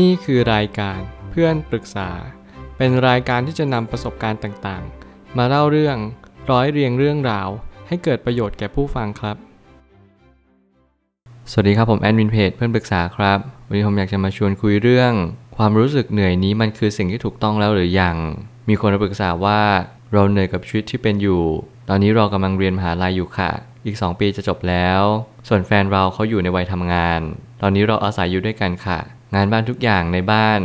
นี่คือรายการเพื่อนปรึกษา เป็นรายการที่จะนำประสบการณ์ต่างๆ มาเล่าเรื่องร้อยเรียงเรื่องราว ให้เกิดประโยชน์แก่ผู้ฟังครับ สวัสดีครับผมแอดมินเพจเพื่อนปรึกษาครับ วันนี้ผมอยากจะมาชวนคุยเรื่อง ความรู้สึกเหนื่อยนี้มันคือสิ่งที่ถูกต้องแล้วหรือยัง มีคนมาปรึกษาว่าเราเหนื่อยกับชีวิตที่เป็นอยู่ ตอนนี้เรากำลังเรียนมหาลัยอยู่ค่ะ อีก 2 ปีจะจบแล้ว ส่วนแฟนเราเขาอยู่ในวัยทำงาน ตอนนี้เราอาศัยอยู่ด้วยกันค่ะ งานบ้านทุกอย่างในบ้าน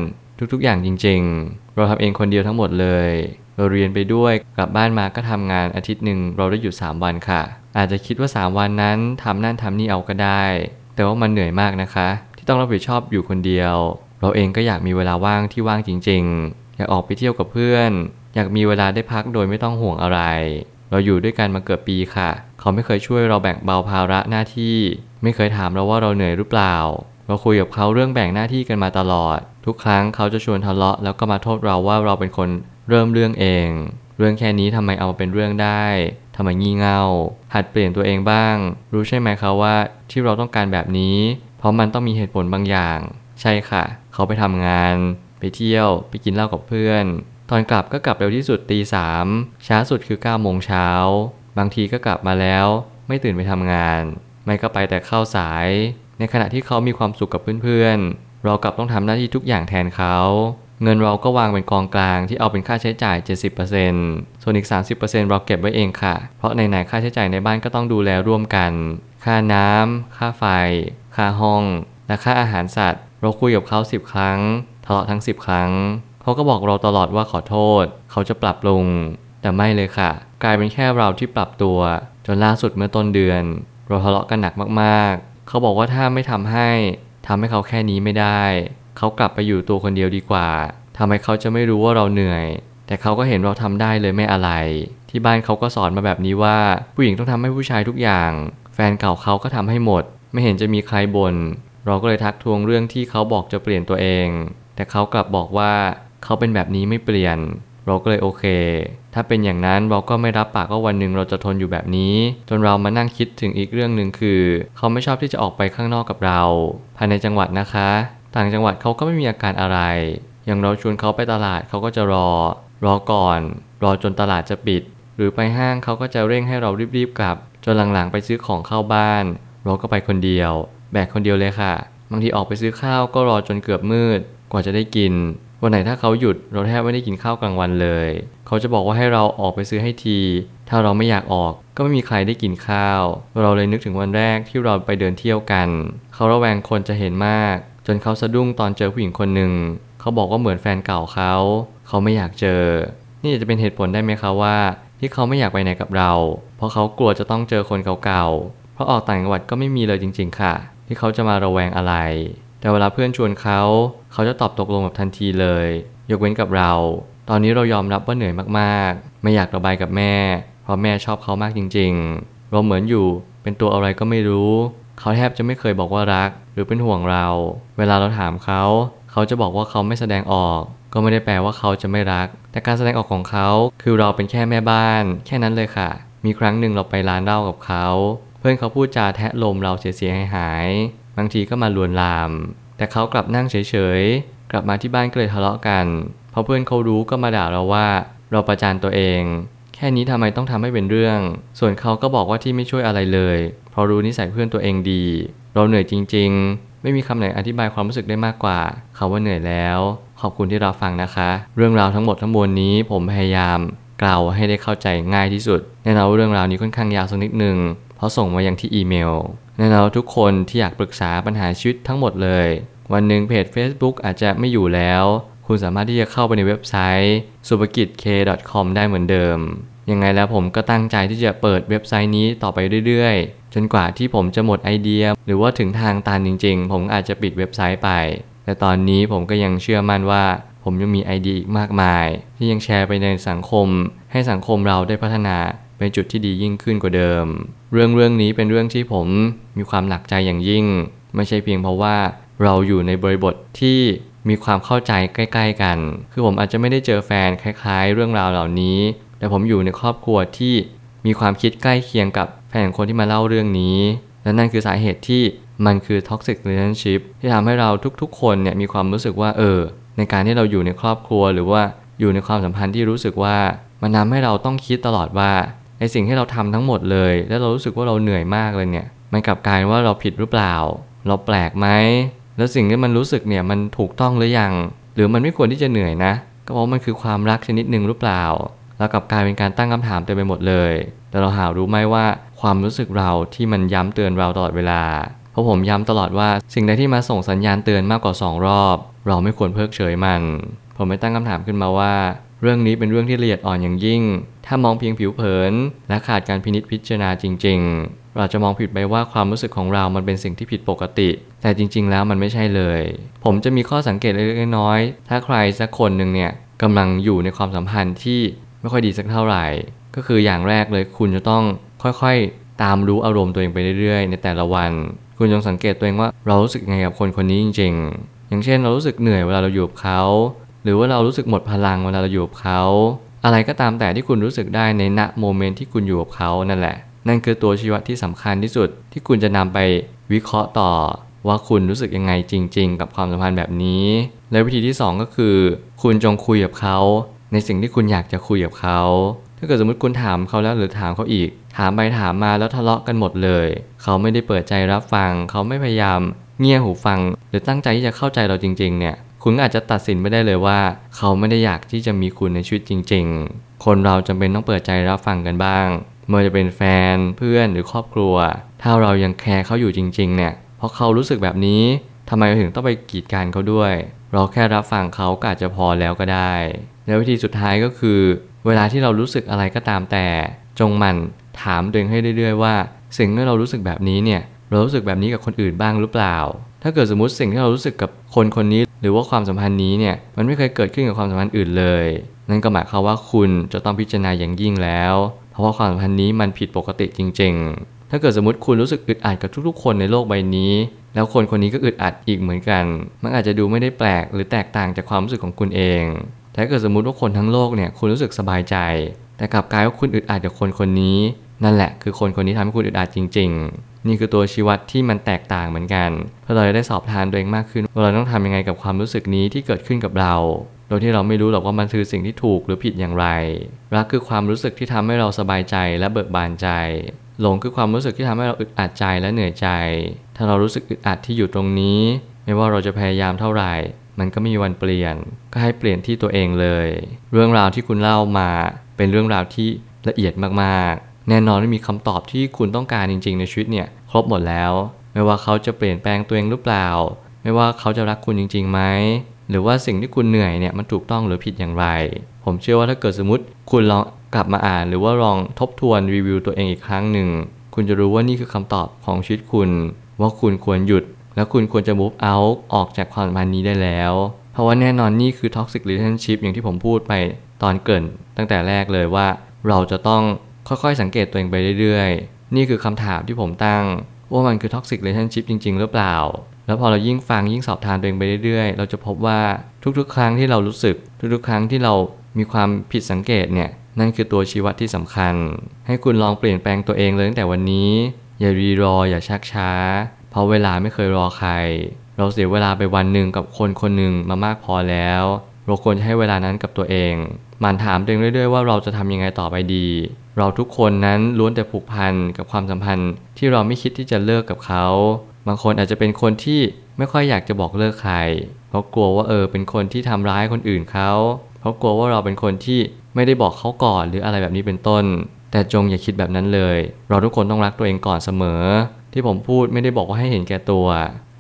ทุกๆ อย่างจริง ๆ เราทำเองคนเดียวทั้งหมดเลย เราเรียนไปด้วยกลับบ้านมาก็ทำงานอาทิตย์หนึ่งเราได้หยุด3วันค่ะ อาจจะคิดว่า 3 วันนั้นทำนั่นทำนี่เอาก็ได้ แต่ว่ามันเหนื่อยมากนะคะ ที่ต้องรับผิดชอบอยู่คนเดียว เราเองก็อยากมีเวลาว่างที่ว่างจริง ๆ อยากออกไปเที่ยวกับเพื่อน อยากมีเวลาได้พักโดยไม่ต้องห่วงอะไร เราอยู่ด้วยกันมาเกือบปีค่ะ เขาไม่เคยช่วยเราแบ่งเบาภาระหน้าที่ ไม่เคยถามเราว่าเราเหนื่อยหรือเปล่า เราคุยกับเขาเรื่องแบ่งหน้าที่กันมาตลอด ทุกครั้งเขาจะชวนทะเลาะแล้วก็มาโทษเราว่าเราเป็นคนเริ่มเรื่องเอง เรื่องแค่นี้ทำไมเอามาเป็นเรื่องได้ทำไมงี่เง่า หัดเปลี่ยนตัวเองบ้าง รู้ใช่ไหมคะว่าที่เราต้องการแบบนี้ เพราะมันต้องมีเหตุผลบางอย่าง ใช่ค่ะ เขาไปทำงาน ไปเที่ยว ไปกินเหล้ากับเพื่อน ตอนกลับก็กลับเร็วที่สุดตีสามช้าสุดคือ9ก้าโมงเช้า บางทีก็กลับมาแล้ว ไม่ตื่นไปทำงาน ไม่ก็ไปแต่เข้าสาย ในขณะที่เขามีความสุขกับเพื่อนๆ เรากลับต้องทำหน้าที่ทุกอย่างแทนเขา เงินเราก็วางเป็นกองกลางที่เอาเป็นค่าใช้จ่าย 70%ส่วนอีก 30%เราเก็บไว้เองค่ะ เพราะในๆค่าใช้จ่ายในบ้านก็ต้องดูแลร่วมกัน ค่าน้ำค่าไฟ ค่าห้อง และค่าอาหารสัตว์ เราคุยกับเขา 10 ครั้งทะเลาะทั้ง 10 ครั้ง เขาก็บอกเราตลอดว่าขอโทษ เขาจะปรับปรุง แต่ไม่เลยค่ะ กลายเป็นแค่เราที่ปรับตัว จนล่าสุดเมื่อต้นเดือน เราทะเลาะกันหนักมาก เขาบอกว่าถ้าไม่ทำให้ทำให้เขาแค่นี้ไม่ได้ เขากลับไปอยู่ตัวคนเดียวดีกว่าทำให้เขาจะไม่รู้ว่าเราเหนื่อย แต่เขาก็เห็นเราทำได้เลยไม่อะไร ที่บ้านเขาก็สอนมาแบบนี้ว่า ผู้หญิงต้องทำให้ผู้ชายทุกอย่าง แฟนเก่าเขาก็ทำให้หมด ไม่เห็นจะมีใครบน่นเราก็เลยทักทวงเรื่องที่เขาบอกจะเปลี่ยนตัวเอง แต่เขากลับบอกว่าเขาเป็นแบบนี้ไม่เปลี่ยน เราก็เลยโอเค ถ้าเป็นอย่างนั้นเราก็ไม่รับปากว่าวันหนึ่งเราจะทนอยู่แบบนี้ จนเรามานั่งคิดถึงอีกเรื่องหนึ่งคือ เขาไม่ชอบที่จะออกไปข้างนอกกับเรา ภายในจังหวัดนะคะ ต่างจังหวัดเขาก็ไม่มีอาการอะไร อย่างเราชวนเขาไปตลาดเขาก็จะรอ รอก่อน รอจนตลาดจะปิด หรือไปห้างเขาก็จะเร่งให้เรารีบๆกลับ จนหลังๆไปซื้อของเข้าบ้าน เราก็ไปคนเดียว แบกคนเดียวเลยค่ะ บางทีออกไปซื้อข้าวก็รอจนเกือบมืด กว่าจะได้กิน วันไหนถ้าเขาหยุดเราแทบไม่ได้กินข้าวกลางวันเลย เขาจะบอกว่าให้เราออกไปซื้อให้ที ถ้าเราไม่อยากออกก็ไม่มีใครได้กินข้าว เราเลยนึกถึงวันแรกที่เราไปเดินเที่ยวกัน เขาระแวงคนจะเห็นมาก จนเขาสะดุ้งตอนเจอผู้หญิงคนหนึ่ง เขาบอกว่าเหมือนแฟนเก่าเขา เขาไม่อยากเจอ นี่จะเป็นเหตุผลได้ไหมคะว่า ที่เขาไม่อยากไปไหนกับเรา เพราะเขากลัวจะต้องเจอคนเก่าๆ เพราะออกต่างจังหวัดก็ไม่มีเลยจริง ๆ ค่ะ ที่เขาจะมาระแวงอะไร แต่เวลาเพื่อนชวนเขา เขาจะตอบตกลงแบบทันทีเลย ยกเว้นกับเรา ตอนนี้เรายอมรับว่าเหนื่อยมากๆ ไม่อยากระบายกับแม่ เพราะแม่ชอบเขามากจริง ๆ เราเหมือนอยู่เป็นตัวอะไรก็ไม่รู้ เขาแทบจะไม่เคยบอกว่ารัก หรือเป็นห่วงเรา เวลาเราถามเขา เขาจะบอกว่าเขาไม่แสดงออก ก็ไม่ได้แปลว่าเขาจะไม่รัก แต่การแสดงออกของเขาคือเราเป็นแค่แม่บ้าน แค่นั้นเลยค่ะ มีครั้งหนึ่งเราไปร้านเหล้ากับเขา เพื่อนเขาพูดจาแทะลมเราเสียๆหาย บางทีก็มาลวนลาม แต่เขากลับนั่งเฉยๆ กลับมาที่บ้านก็เลยทะเลาะกัน พอเพื่อนเขารู้ก็มาด่าเราว่า เราประจานตัวเอง แค่นี้ทำไมต้องทำให้เป็นเรื่อง ส่วนเขาก็บอกว่าที่ไม่ช่วยอะไรเลย เพราะรู้นิสัยเพื่อนตัวเองดี เราเหนื่อยจริง ๆ ไม่มีคำไหนอธิบายความรู้สึกได้มากกว่าคาว่าเหนื่อยแล้ว ขอบคุณที่เราฟังนะคะ เรื่องราวทั้งหมดทั้งมวลนี้ผมพยายามกล่าวให้ได้เข้าใจง่ายที่สุดแน่นอนเรื่องราวนี้ค่อนข้างยาวสักนิดหนึ่งเพราะส่งมาอยังที่อีเมล แน่นอนทุกคนที่อยากปรึกษาปัญหาชีวิตทั้งหมดเลย วันหนึ่งเพจ Facebook อาจจะไม่อยู่แล้ว คุณสามารถที่จะเข้าไปในเว็บไซต์ s u p a k i t k com ได้เหมือนเดิม ยังไงแล้วผมก็ตั้งใจที่จะเปิดเว็บไซต์นี้ต่อไปเรื่อยๆ จนกว่าที่ผมจะหมดไอเดีย หรือว่าถึงทางตันจริง ๆ ผมอาจจะปิดเว็บไซต์ไป แต่ตอนนี้ผมก็ยังเชื่อมั่นว่า ผมยังมีไอเดียอีกมากมาย ที่ยังแชร์ไปในสังคม ให้สังคมเราได้พัฒนาเป็นจุดที่ดียิ่งขึ้นกว่าเดิม เรื่องเรื่องนี้เป็นเรื่องที่ผมมีความหนักใจอย่างยิ่ง ไม่ใช่เพียงเพราะว่าเราอยู่ในบริบทที่มีความเข้าใจใกล้ ๆ กัน คือผมอาจจะไม่ได้เจอแฟนคล้าย ๆ เรื่องราวเหล่านี้ แต่ผมอยู่ในครอบครัวที่มีความคิดใกล้เคียงกับแฟนคนที่มาเล่าเรื่องนี้ และนั่นคือสาเหตุที่มันคือ toxic relationship ที่ทำให้เราทุกๆ คนเนี่ยมีความรู้สึกว่าเออ ในการที่เราอยู่ในครอบครัวหรือว่าอยู่ในความสัมพันธ์ที่รู้สึกว่ามันทาให้เราต้องคิดตลอดว่า ไอสิ่งที่เราทำทั้งหมดเลย แล้วเรารู้สึกว่าเราเหนื่อยมากเลยเนี่ย มันกลับกลายว่าเราผิดหรือเปล่า เราแปลกไหมแล้วสิ่งที่มันรู้สึกเนี่ยมันถูกต้องหรือยัง หรือมันไม่ควรที่จะเหนื่อยนะ ก็เพราะมันคือความรักชนิดหนึ่งหรือเปล่า แล้วกลับกลายเป็นการตั้งคำถามเต็มไปหมดเลย แต่เราหารู้ไหมว่าความรู้สึกเราที่มันย้ำเตือนเราตลอดเวลา เพราะผมย้ำตลอดว่าสิ่งใดที่มาส่งสัญญาณเตือนมากกว่า 2 รอบ เราไม่ควรเพิกเฉยมัน ผมไม่ตั้งคำถามขึ้นมาว่า เรื่องนี้เป็นเรื่องที่ละเอียดอ่อนอย่างยิ่ง ถ้ามองเพียงผิวเผิน และขาดการพินิจพิจารณาจริง ๆ เราจะมองผิดไปว่าความรู้สึกของเรามันเป็นสิ่งที่ผิดปกติ แต่จริง ๆ แล้วมันไม่ใช่เลย ผมจะมีข้อสังเกตเล็กๆน้อยๆถ้าใครสักคนหนึ่งเนี่ยกำลังอยู่ในความสัมพันธ์ที่ไม่ค่อยดีสักเท่าไหร่ ก็คืออย่างแรกเลยคุณจะต้องค่อยๆ ตามรู้อารมณ์ตัวเองไปเรื่อยๆ ในแต่ละวัน คุณจงสังเกตตัวเองว่าเรารู้สึกไงกับคนคนนี้จริง ๆ อย่างเช่น เรารู้สึกเหนื่อยเวลาเราอยู่กับเขา หรือว่าเรารู้สึกหมดพลังเวลาเราอยู่กับเขา อะไรก็ตามแต่ที่คุณรู้สึกได้ในณโมเมนต์ที่คุณอยู่กับเขานั่นแหละ นั่นคือตัวชี้วัดที่สำคัญที่สุดที่คุณจะนำไปวิเคราะห์ต่อ ว่าคุณรู้สึกยังไงจริง ๆ กับความสัมพันธ์แบบนี้ และวิธีที่ 2 ก็คือ คุณจงคุยกับเขา ในสิ่งที่คุณอยากจะคุยกับเขา ถ้าเกิดสมมติคุณถามเขาแล้วหรือถามเขาอีก ถามไปถามมาแล้วทะเลาะกันหมดเลย เขาไม่ได้เปิดใจรับฟัง เขาไม่พยายามเงี่ยหูฟัง หรือตั้งใจที่จะเข้าใจเราจริง ๆ เนี่ย คุณอาจจะตัดสินไม่ได้เลยว่า เขาไม่ได้อยากที่จะมีคุณในชีวิตจริง ๆ คนเราจำเป็นต้องเปิดใจรับฟังกันบ้างไม่ว่าจะเป็นแฟนเพื่อนหรือครอบครัว ถ้าเรายังแคร์เขาอยู่จริง ๆ เนี่ยเพราะเขารู้สึกแบบนี้ทำไมเราถึงต้องไปกีดกันเขาด้วย เราแค่รับฟังเขาก็อาจจะพอแล้วก็ได้ แล้ววิธีสุดท้ายก็คือ เวลาที่เรารู้สึกอะไรก็ตามแต่ จงมันถามตัวเองให้เรื่อยๆว่า สิ่งที่เรารู้สึกแบบนี้เนี่ยเรารู้สึกแบบนี้กับคนอื่นบ้างหรือเปล่า ถ้าเกิดสมมติสิ่งที่เรารู้สึกกับคนคนนี้ หรือว่าความสัมพันธ์นี้เนี่ยมันไม่เคยเกิดขึ้นกับความสัมพันธ์อื่นเลย นั่นก็หมายความว่าคุณจะต้องพิจารณาอย่างยิ่งแล้ว เพราะว่าความสัมพันธ์นี้มันผิดปกติจริง ๆ ถ้าเกิดสมมติคุณรู้สึกอึดอัดกับทุกๆ คนในโลกใบนี้ แล้วคนคนนี้ก็อึดอัดอีกเหมือนกัน มันอาจจะดูไม่ได้แปลกหรือแตกต่างจากความรู้สึกของคุณเองแต่ถ้าเกิดสมมติว่าคนทั้งโลกเนี่ยคุณรู้สึกสบายใจ แต่กลับกลายว่าคุณอึดอัดกับคนคนนี้ นั่นแหละคือคนคนนี้ทำให้คุณอึดอัดจริง ๆ นี่คือตัวชี้วัดที่มันแตกต่างเหมือนกันเพื่อเราจะได้สอบทานตัวเองมากขึ้นว่าเราต้องทำยังไงกับความรู้สึกนี้ที่เกิดขึ้นกับเรา โดยที่เราไม่รู้หรอกว่ามันคือสิ่งที่ถูกหรือผิดอย่างไร รักคือความรู้สึกที่ทำให้เราสบายใจและเบิกบานใจ หลงคือความรู้สึกที่ทำให้เราอึดอัดใจและเหนื่อยใจ ถ้าเรารู้สึกอึดอัดที่อยู่ตรงนี้ ไม่ว่าเราจะพยายามเท่าไหร่มันก็ไม่มีวันเปลี่ยน ก็ให้เปลี่ยนที่ตัวเองเลย เรื่องราวที่คุณเล่ามา เป็นเรื่องราวที่ละเอียดมากๆ แน่นอนว่ามีคำตอบที่คุณต้องการจริง ๆ ในชีวิตเนี่ย ครบหมดแล้ว ไม่ว่าเขาจะเปลี่ยนแปลงตัวเองหรือเปล่า ไม่ว่าเขาจะรักคุณจริงๆไหมหรือว่าสิ่งที่คุณเหนื่อยเนี่ยมันถูกต้องหรือผิดอย่างไร ผมเชื่อว่าถ้าเกิดสมมติคุณลองกลับมาอ่าน หรือว่าลองทบทวนรีวิวตัวเองอีกครั้งหนึ่ง คุณจะรู้ว่านี่คือคำตอบของชีวิตคุณ ว่าคุณควรหยุด และคุณควรจะ move out ออกจากความสัมพันธ์นี้ได้แล้ว เพราะว่าแน่นอนนี่คือ toxic relationship อย่างที่ผมพูดไปตอนเกินตั้งแต่แรกเลยว่า เราจะต้องค่อยๆสังเกตตัวเองไปเรื่อยๆ นี่คือคำถามที่ผมตั้ง ว่ามันคือ toxic relationship จริง ๆ หรือเปล่า แล้วพอเรายิ่งฟังยิ่งสอบทานตัวเองไปเรื่อยๆ เราจะพบว่าทุกๆ ครั้งที่เรารู้สึก ทุกๆ ครั้งที่เรามีความผิดสังเกตเนี่ยนั่นคือตัวชี้วัดที่สำคัญ ให้คุณลองเปลี่ยนแปลงตัวเองเลยตั้งแต่วันนี้ อย่ารีรอ อย่าชักช้า เพราะเวลาไม่เคยรอใคร เราเสียเวลาไปวันหนึ่งกับคนคนหนึ่งมามากพอแล้ว เราควรจะให้เวลานั้นกับตัวเอง มันถามตัวเองเรื่อยๆว่าเราจะทำยังไงต่อไปดี เราทุกคนนั้นล้วนแต่ผูกพันกับความสัมพันธ์ที่เราไม่คิดที่จะเลิกกับเขา บางคนอาจจะเป็นคนที่ไม่ค่อยอยากจะบอกเลิกใคร เพราะกลัวว่าเออเป็นคนที่ทำร้ายคนอื่นเขา เพราะกลัวว่าเราเป็นคนที่ไม่ได้บอกเขาก่อนหรืออะไรแบบนี้เป็นต้น แต่จงอย่าคิดแบบนั้นเลย เราทุกคนต้องรักตัวเองก่อนเสมอ ที่ผมพูดไม่ได้บอกว่าให้เห็นแก่ตัว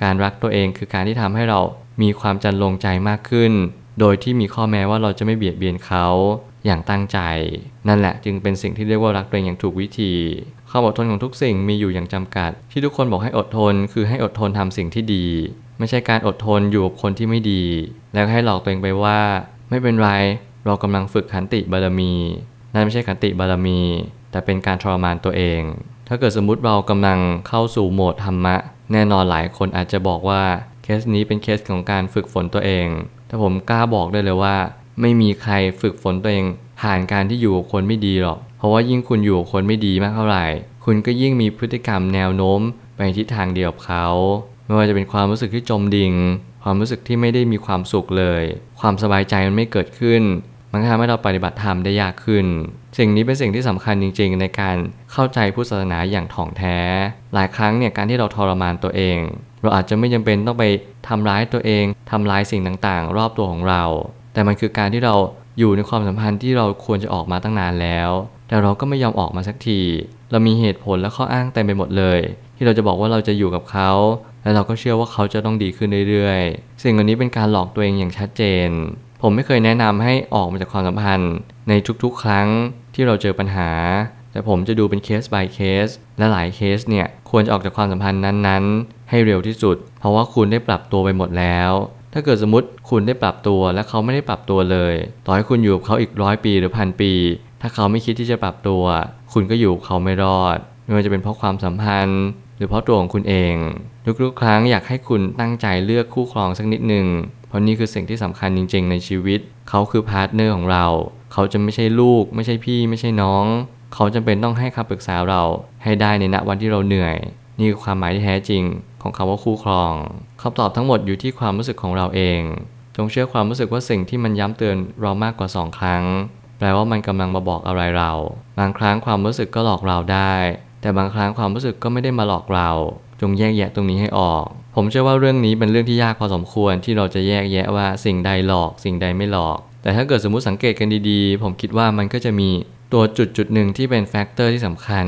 การรักตัวเองคือการที่ทำให้เรามีความจันลงใจมากขึ้น โดยที่มีข้อแม้ว่าเราจะไม่เบียดเบียนเขาอย่างตั้งใจ นั่นแหละจึงเป็นสิ่งที่เรียกว่ารักตัวเองอย่างถูกวิธีความอดทนของทุกสิ่งมีอยู่อย่างจำกัด ที่ทุกคนบอกให้อดทนคือให้อดทนทำสิ่งที่ดี ไม่ใช่การอดทนอยู่กับคนที่ไม่ดี แล้วให้หลอกตัวเองไปว่า ไม่เป็นไรเรากำลังฝึกขันติบารมี นั่นไม่ใช่ขันติบารมี แต่เป็นการทรมานตัวเอง ถ้าเกิดสมมุติเรากำลังเข้าสู่โหมดธรรมะ แน่นอนหลายคนอาจจะบอกว่าเคสนี้เป็นเคสของการฝึกฝนตัวเอง แต่ผมกล้าบอกได้เลยว่า ไม่มีใครฝึกฝนตัวเอง ผ่านการที่อยู่กับคนไม่ดีหรอก เพราะว่ายิ่งคุณอยู่กับคนไม่ดีมากเท่าไหร่ คุณก็ยิ่งมีพฤติกรรมแนวโน้มไปในทิศทางเดียวกับเขา ไม่ว่าจะเป็นความรู้สึกที่จมดิ่ง ความรู้สึกที่ไม่ได้มีความสุขเลย ความสบายใจมันไม่เกิดขึ้น มันทำให้เราปฏิบัติธรรมได้ยากขึ้น สิ่งนี้เป็นสิ่งที่สำคัญจริง ๆ ในการเข้าใจพุทธศาสนาอย่างถ่องแท้ หลายครั้งเนี่ยการที่เราทรมานตัวเอง เราอาจจะไม่จำเป็นต้องไป ทำร้ายตัวเองทำลายสิ่งต่างๆ รอบตัวของเรา แต่มันคือการที่เราอยู่ในความสัมพันธ์ที่เราควรจะออกมาตั้งนานแล้ว แต่เราก็ไม่ยอมออกมาสักที เรามีเหตุผลและข้ออ้างเต็มไปหมดเลย ที่เราจะบอกว่าเราจะอยู่กับเขา และเราก็เชื่อว่าเขาจะต้องดีขึ้นเรื่อยๆ สิ่งเหล่านี้เป็นการหลอกตัวเองอย่างชัดเจน ผมไม่เคยแนะนำให้ออกมาจากความสัมพันธ์ในทุกๆ ครั้งที่เราเจอปัญหา แต่ผมจะดูเป็นเคส by เคส และหลายเคสเนี่ย ควรจะออกจากความสัมพันธ์นั้นๆ ให้เร็วที่สุด เพราะว่าคุณได้ปรับตัวไปหมดแล้ว ถ้าเกิดสมมติคุณได้ปรับตัวและเขาไม่ได้ปรับตัวเลย ต่อให้คุณอยู่กับเขาอีกร้อยปีหรือพันปี ถ้าเขาไม่คิดที่จะปรับตัว คุณก็อยู่กับเขาไม่รอด ไม่ว่าจะเป็นเพราะความสัมพันธ์ หรือเพราะตัวของคุณเองทุกๆครั้งอยากให้คุณตั้งใจเลือกคู่ครองสักนิดหนึ่งเพราะนี่คือสิ่งที่สำคัญจริง ๆ ในชีวิต เขาคือ partner ของเรา เขาจะไม่ใช่ลูก ไม่ใช่พี่ ไม่ใช่น้อง เขาจำเป็นต้องให้คำปรึกษาเราให้ได้ในณวันที่เราเหนื่อย นี่คือความหมายที่แท้จริง ของคำว่าคู่ครองคำตอบทั้งหมดอยู่ที่ความรู้สึกของเราเอง จงเชื่อความรู้สึกว่าสิ่งที่มันย้ำเตือนเรามากกว่าสองครั้ง แปลว่ามันกำลังมาบอกอะไรเรา บางครั้งความรู้สึกก็หลอกเราได้ แต่บางครั้งความรู้สึกก็ไม่ได้มาหลอกเรา จงแยกแยะตรงนี้ให้ออก ผมเชื่อว่าเรื่องนี้เป็นเรื่องที่ยากพอสมควรที่เราจะแยกแยะว่าสิ่งใดหลอก สิ่งใดไม่หลอก แต่ถ้าเกิดสมมติสังเกตกันดีๆ ผมคิดว่ามันก็จะมี ตัวจุดจุดหนึ่งที่เป็น factor ที่สำคัญ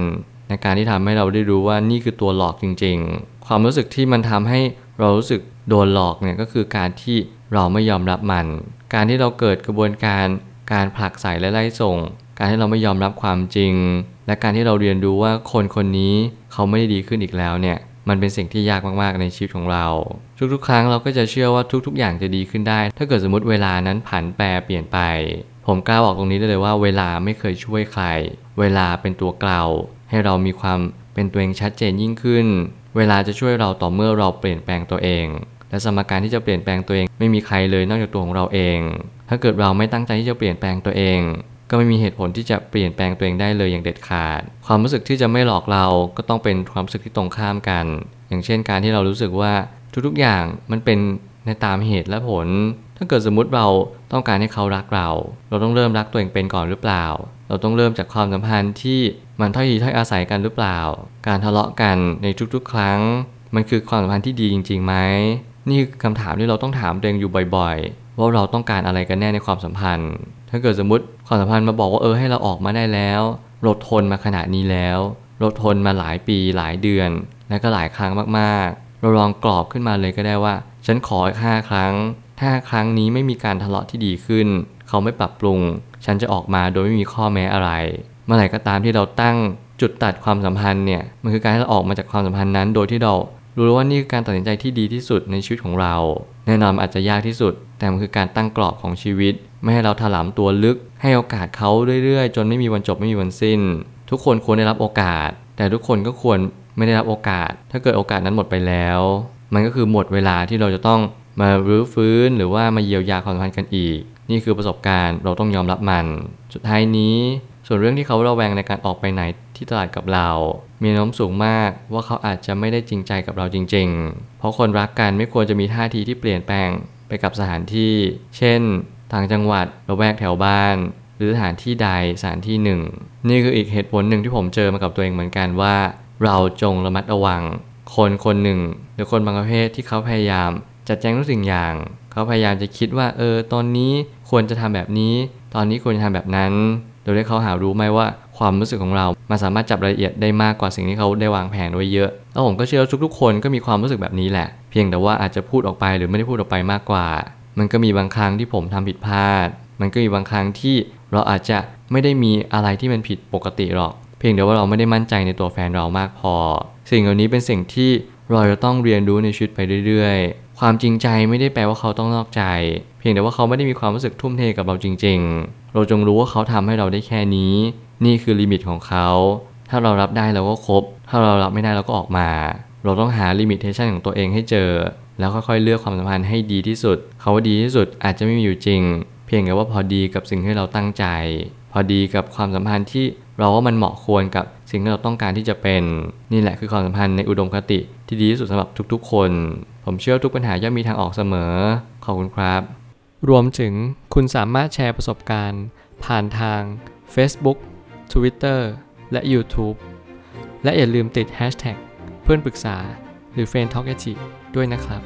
ในการที่ทำให้เราได้รู้ว่านี่คือตัวหลอกจริง ๆ ความรู้สึกที่มันทำให้เรารู้สึกโดนหลอกเนี่ยก็คือการที่เราไม่ยอมรับมัน การที่เราเกิดกระบวนการการผลักไสและไล่ส่ง การที่เราไม่ยอมรับความจริง และการที่เราเรียนรู้ว่าคนคนนี้เขาไม่ได้ดีขึ้นอีกแล้วเนี่ยมันเป็นสิ่งที่ยากมากๆในชีวิตของเรา ทุกๆ ครั้งเราก็จะเชื่อว่าทุกๆ อย่างจะดีขึ้นได้ ถ้าเกิดสมมติเวลานั้นผันแปรเปลี่ยนไป ผมกล้าบอกตรงนี้ได้เลยว่าเวลาไม่เคยช่วยใคร เวลาเป็นตัวเกลาให้เรามีความเป็นตัวเองชัดเจนยิ่งขึ้น เวลาจะช่วยเราต่อเมื่อเราเปลี่ยนแปลงตัวเอง และสมการที่จะเปลี่ยนแปลงตัวเอง ไม่มีใครเลยนอกจากตัวของเราเอง ถ้าเกิดเราไม่ตั้งใจที่จะเปลี่ยนแปลงตัวเอง ก็ไม่มีเหตุผลที่จะเปลี่ยนแปลงตัวเองได้เลยอย่างเด็ดขาด ความรู้สึกที่จะไม่หลอกเราก็ต้องเป็นความรู้สึกที่ตรงข้ามกัน อย่างเช่นการที่เรารู้สึกว่าทุกๆอย่างมันเป็นในตามเหตุและผล ถ้าเกิดสมมติเราต้องการให้เขารักเรา เราต้องเริ่มรักตัวเองเป็นก่อนหรือเปล่า เราต้องเริ่มจากความสัมพันธ์ที่มันถ้อยทีถ้อยอาศัยกันหรือเปล่า การทะเลาะกันในทุกๆ ครั้ง มันคือความสัมพันธ์ที่ดีจริงๆไหมนี่คือคำถามที่เราต้องถามตัวเองอยู่บ่อยๆ ว่าเราต้องการอะไรกันแน่ในความสัมพันธ์ ถ้าเกิดสมมติความสัมพันธ์มาบอกว่าเออให้เราออกมาได้แล้วเราทนมาขนาดนี้แล้วเราทนมาหลายปีหลายเดือน และก็หลายครั้งมากๆ เราลองกรอบขึ้นมาเลยก็ได้ว่า ฉันขออีกห้าครั้ง ถ้าครั้งนี้ไม่มีการทะเลาะที่ดีขึ้น เขาไม่ปรับปรุง ฉันจะออกมาโดยไม่มีข้อแม้อะไร เมื่อไหร่ก็ตามที่เราตั้งจุดตัดความสัมพันธ์เนี่ย มันคือการให้เราออกมาจากความสัมพันธ์นั้น โดยที่เรารู้วว่านี่คือการตัดสินใจที่ดีที่สุดในชีวิตของเรา แน่นอนอาจจะยากที่สุด แต่มันคือการตั้งกรอบของชีวิต ไม่ให้เราถลำตัวลึก ให้โอกาสเขาเรื่อยๆ จนไม่มีวันจบไม่มีวันสิ้น ทุกคนควรได้รับโอกาส แต่ทุกคนก็ควรไม่ได้รับโอกาส ถ้าเกิดโอกาสนั้นหมดไปแล้ว มันก็คือหมดเวลาที่เราจะต้อง มารื้อฟื้นหรือว่ามาเยียวยาความสัมพันธ์กันอีก นี่คือประสบการณ์เราต้องยอมรับมัน สุดท้ายนี้ ส่วนเรื่องที่เขาระแวงในการออกไปไหนที่ตลาดกับเรา มีน้มสูงมากว่าเขาอาจจะไม่ได้จริงใจกับเราจริง ๆ เพราะคนรักกันไม่ควรจะมีท่าทีที่เปลี่ยนแปลงไปกับสถานที่ เช่นต่างจังหวัดระแวกแถวบ้าน หรือสถานที่ใดสถานที่หนึ่ง นี่คืออีกเหตุผลหนึ่งที่ผมเจอมากับตัวเองเหมือนกันว่า เราจงระมัดระวัง คนคนหนึ่ง หรือคนบางประเภทที่เขาพยายาม จัดแจงทุกสิ่งอย่าง เขาพยายามจะคิดว่าเออตอนนี้ควรจะทำแบบนี้ ตอนนี้ควรจะทำแบบนั้น โดยที่เขาหารู้ไหมว่าความรู้สึกของเรา มันสามารถจับรายละเอียดได้มากกว่าสิ่งที่เขาได้วางแผนไว้เยอะ แล้วผมก็เชื่อทุกๆ คนก็มีความรู้สึกแบบนี้แหละ เพียงแต่ว่าอาจจะพูดออกไปหรือไม่ได้พูดออกไปมากกว่า มันก็มีบางครั้งที่ผมทำผิดพลาด มันก็มีบางครั้งที่เราอาจจะไม่ได้มีอะไรที่มันผิดปกติหรอก เพียงแต่ว่าเราไม่ได้มั่นใจในตัวแฟนเรามากพอ สิ่งเหล่านี้เป็นสิ่งที่เราจะต้องเรียนรู้ในชีวิตไปเรื่อย ความจริงใจไม่ได้แปลว่าเขาต้องนอกใจ เพียงแต่ว่าเขาไม่ได้มีความรู้สึกทุ่มเทกับเราจริง ๆ เราจงรู้ว่าเขาทำให้เราได้แค่นี้ นี่คือลิมิตของเขา ถ้าเรารับได้เราก็ครบ ถ้าเรารับไม่ได้เราก็ออกมา เราต้องหา limitation ของตัวเองให้เจอ แล้วค่อยๆเลือกความสัมพันธ์ให้ดีที่สุด เขาว่าดีที่สุดอาจจะไม่มีอยู่จริง เพียงแต่ว่าพอดีกับสิ่งที่เราตั้งใจ พอดีกับความสัมพันธ์ที่ เราว่ามันเหมาะควรกับสิ่งที่เราต้องการที่จะเป็นนี่แหละคือความสัมพันธ์ในอุดมคติ ที่ดีที่สุดสำหรับทุกๆ คน ผมเชื่อว่าทุกปัญหาย่อมมีทางออกเสมอขอบคุณครับ รวมถึงคุณสามารถแชร์ประสบการณ์ ผ่านทาง Facebook Twitter และ YouTube และอย่าลืมติด Hashtag เพื่อนปรึกษาหรือ f r ร e n d Talk ด้วยนะครับ